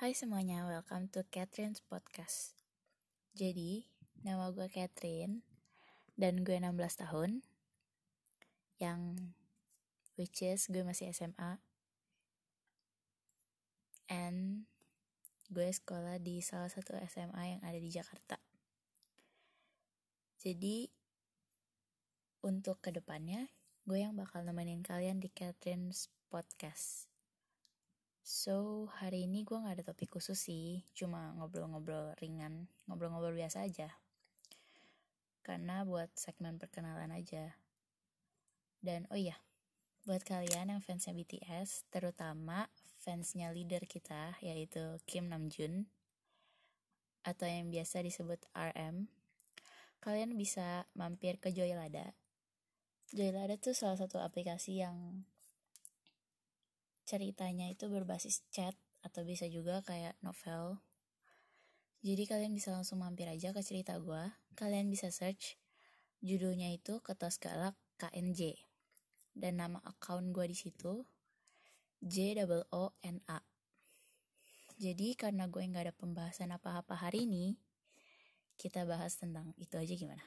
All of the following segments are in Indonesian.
Hai semuanya, welcome to Catherine's Podcast. Jadi, nama gue Catherine dan gue 16 tahun. Yang which is gue masih SMA. And gue sekolah di salah satu SMA yang ada di Jakarta. Jadi, untuk ke depannya, gue yang bakal nemenin kalian di Catherine's Podcast. So, hari ini gue gak ada topik khusus sih, cuma ngobrol-ngobrol ringan, ngobrol-ngobrol biasa aja. Karena buat segmen perkenalan aja. Dan oh iya, buat kalian yang fansnya BTS, terutama fansnya leader kita, yaitu Kim Namjoon, atau yang biasa disebut RM, kalian bisa mampir ke Joylada. Joylada tuh salah satu aplikasi yang ceritanya itu berbasis chat atau bisa juga kayak novel. Jadi kalian bisa langsung mampir aja ke cerita gue. Kalian bisa search judulnya itu Ketos Galak KNJ. Dan nama account gue di situ J O N A. Jadi karena gue nggak ada pembahasan apa-apa hari ini, kita bahas tentang itu aja gimana?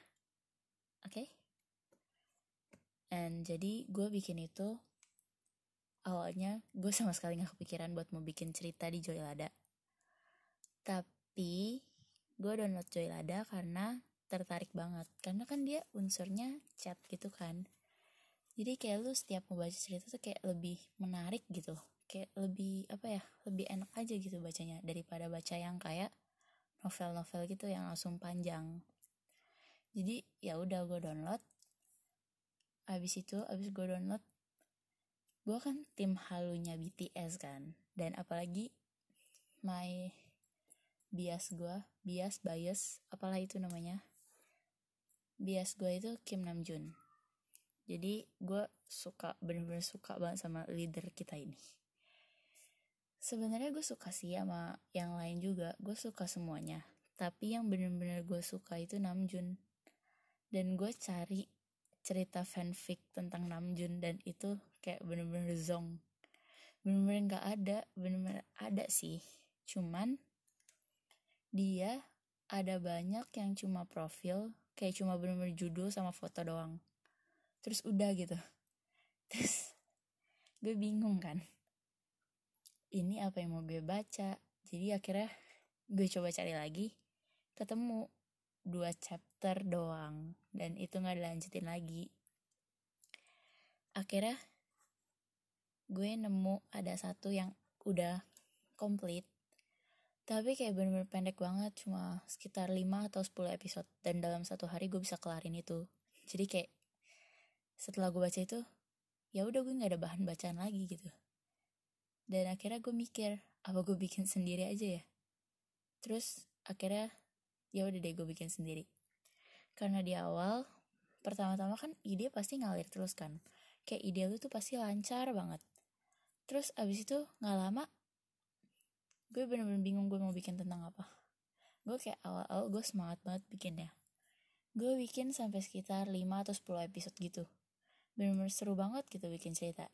Oke? Okay? And jadi gue bikin itu awalnya gue sama sekali gak kepikiran buat mau bikin cerita di Joylada. Tapi gue download Joylada karena tertarik banget. Karena kan dia unsurnya chat gitu kan. Jadi kayak lu setiap mau baca cerita tuh kayak lebih menarik gitu. Kayak lebih apa ya, lebih enak aja gitu bacanya daripada baca yang kayak novel-novel gitu yang langsung panjang. Jadi ya udah gue download. Abis itu, abis gue download, gue kan tim halunya BTS kan. Dan apalagi my bias gue bias bias apalah itu namanya. Bias gue itu Kim Namjoon. Jadi gue suka bener-bener suka banget sama leader kita ini. Sebenarnya gue suka sih sama yang lain juga. Gue suka semuanya. Tapi yang bener-bener gue suka itu Namjoon. Dan gue cari cerita fanfic tentang Namjoon dan itu kayak bener-bener zong bener-bener nggak ada bener-bener ada sih. Cuman dia ada banyak yang cuma profil kayak cuma bener-bener judul sama foto doang. Terus udah gitu. Terus gue bingung kan. Ini apa yang mau gue baca? Jadi akhirnya gue coba cari lagi ketemu dua chapter doang dan itu nggak dilanjutin lagi. Akhirnya gue nemu ada satu yang udah komplit tapi kayak bener-bener pendek banget cuma sekitar 5 atau 10 episode dan dalam satu hari gue bisa kelarin itu. Jadi kayak setelah gue baca itu ya udah gue nggak ada bahan bacaan lagi gitu. Dan akhirnya gue mikir apa gue bikin sendiri aja ya? Terus akhirnya ya udah deh gue bikin sendiri. Karena di awal pertama-tama kan ide pasti ngalir terus kan. Kayak ide lu tuh pasti lancar banget. Terus abis itu nggak lama gue bener-bener bingung gue mau bikin tentang apa. Gue kayak awal-awal gue semangat banget bikinnya. Gue bikin sampai sekitar 5 atau 10 episode gitu. Bener-bener seru banget gitu bikin cerita.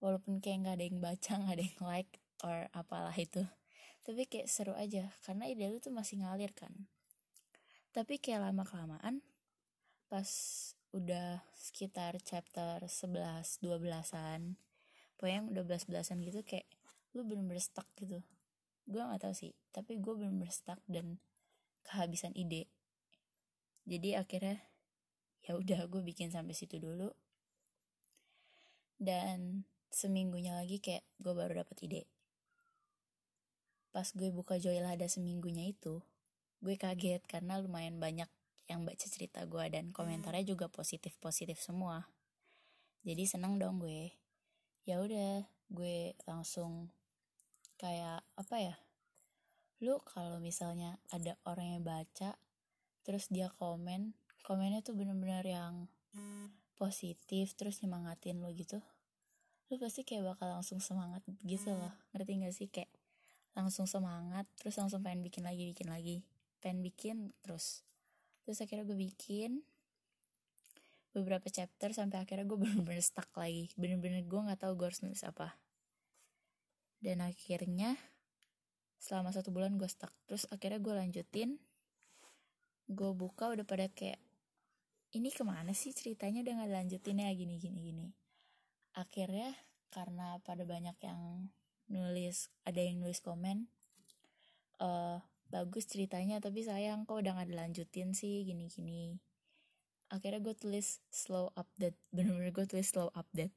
Walaupun kayak nggak ada yang baca nggak ada yang like or apalah itu. Tapi kayak seru aja karena ide lu tuh masih ngalir kan tapi kayak lama kelamaan pas udah sekitar chapter 11 12-an pokoknya udah belas-belasan gitu kayak lu bener-bener gitu. Gue gak tahu sih tapi gue bener-bener dan kehabisan ide. Jadi akhirnya ya udah gue bikin sampai situ dulu. Dan seminggunya lagi kayak gue baru dapet ide. Pas gue buka Joylada seminggunya itu gue kaget karena lumayan banyak yang baca cerita gue dan komentarnya juga positif positif semua. Jadi seneng dong gue. Ya udah gue langsung kayak apa ya lu kalau misalnya ada orang yang baca terus dia komen komennya tuh bener-bener yang positif terus nyemangatin lo gitu lu pasti kayak bakal langsung semangat gitu loh. Ngerti gak sih? Kayak langsung semangat terus langsung pengen bikin lagi bikin lagi pengen bikin terus terus akhirnya gue bikin beberapa chapter sampai akhirnya gue bener-bener stuck lagi. Bener-bener gue nggak tahu gue harus nulis apa. Dan akhirnya selama satu bulan gue stuck. Terus akhirnya gue lanjutin gue buka udah pada kayak ini ke mana sih ceritanya udah nggak lanjutin ya gini gini gini? Akhirnya karena pada banyak yang nulis ada yang nulis komen uh, bagus ceritanya tapi sayang kok udah gak dilanjutin sih gini gini akhirnya gue tulis slow update bener-bener gue tulis slow update.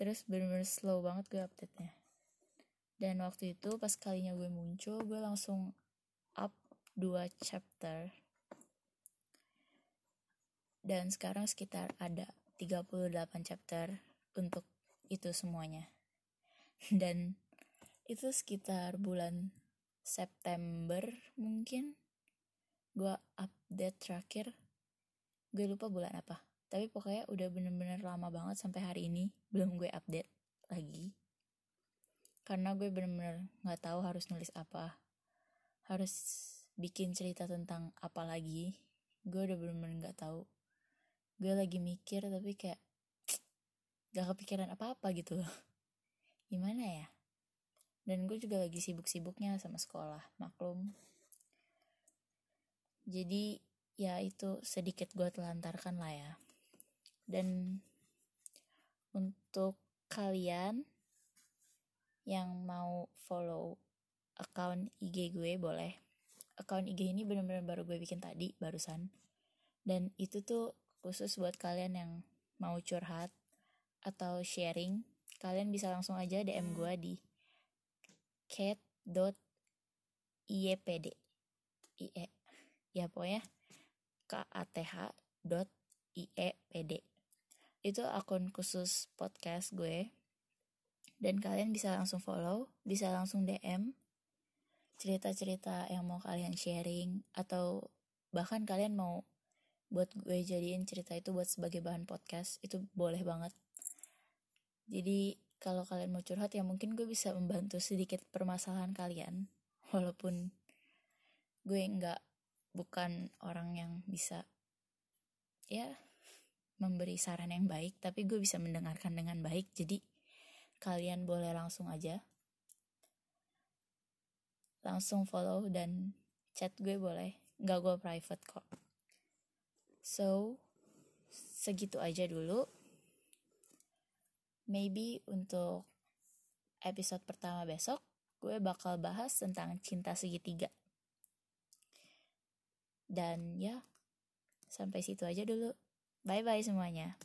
Terus bener-bener slow banget gue update nya dan waktu itu pas kalinya gue muncul gue langsung up dua chapter. Dan sekarang sekitar ada 38 chapter untuk itu semuanya. Dan itu sekitar bulan September mungkin. Gue update terakhir. Gue lupa bulan apa. Tapi pokoknya udah bener-bener lama banget sampai hari ini. Belum gue update lagi. Karena gue bener-bener nggak tahu harus nulis apa. Harus bikin cerita tentang apa lagi. Gue udah bener-bener nggak tahu. Gue lagi mikir tapi kayak gak kepikiran apa-apa gitu. Loh gimana ya dan gue juga lagi sibuk-sibuknya sama sekolah maklum. Jadi ya itu sedikit gue telantarkan lah ya. Dan untuk kalian yang mau follow account IG gue boleh. Account IG ini bener-bener baru gue bikin tadi barusan. Dan itu tuh khusus buat kalian yang mau curhat atau sharing kalian bisa langsung aja DM gue di cat.iepd ie ya pokoknya kath dot iepd itu akun khusus podcast gue. Dan kalian bisa langsung follow bisa langsung DM cerita-cerita yang mau kalian sharing atau bahkan kalian mau buat gue jadiin cerita itu buat sebagai bahan podcast itu boleh banget. Jadi kalau kalian mau curhat ya mungkin gue bisa membantu sedikit permasalahan kalian. Walaupun gue nggak bukan orang yang bisa ya memberi saran yang baik tapi gue bisa mendengarkan dengan baik. Jadi kalian boleh langsung aja. Langsung follow dan chat gue boleh. Nggak gue private kok. So segitu aja dulu maybe untuk episode pertama besok gue bakal bahas tentang cinta segitiga. Dan ya, sampai situ aja dulu. Bye bye semuanya.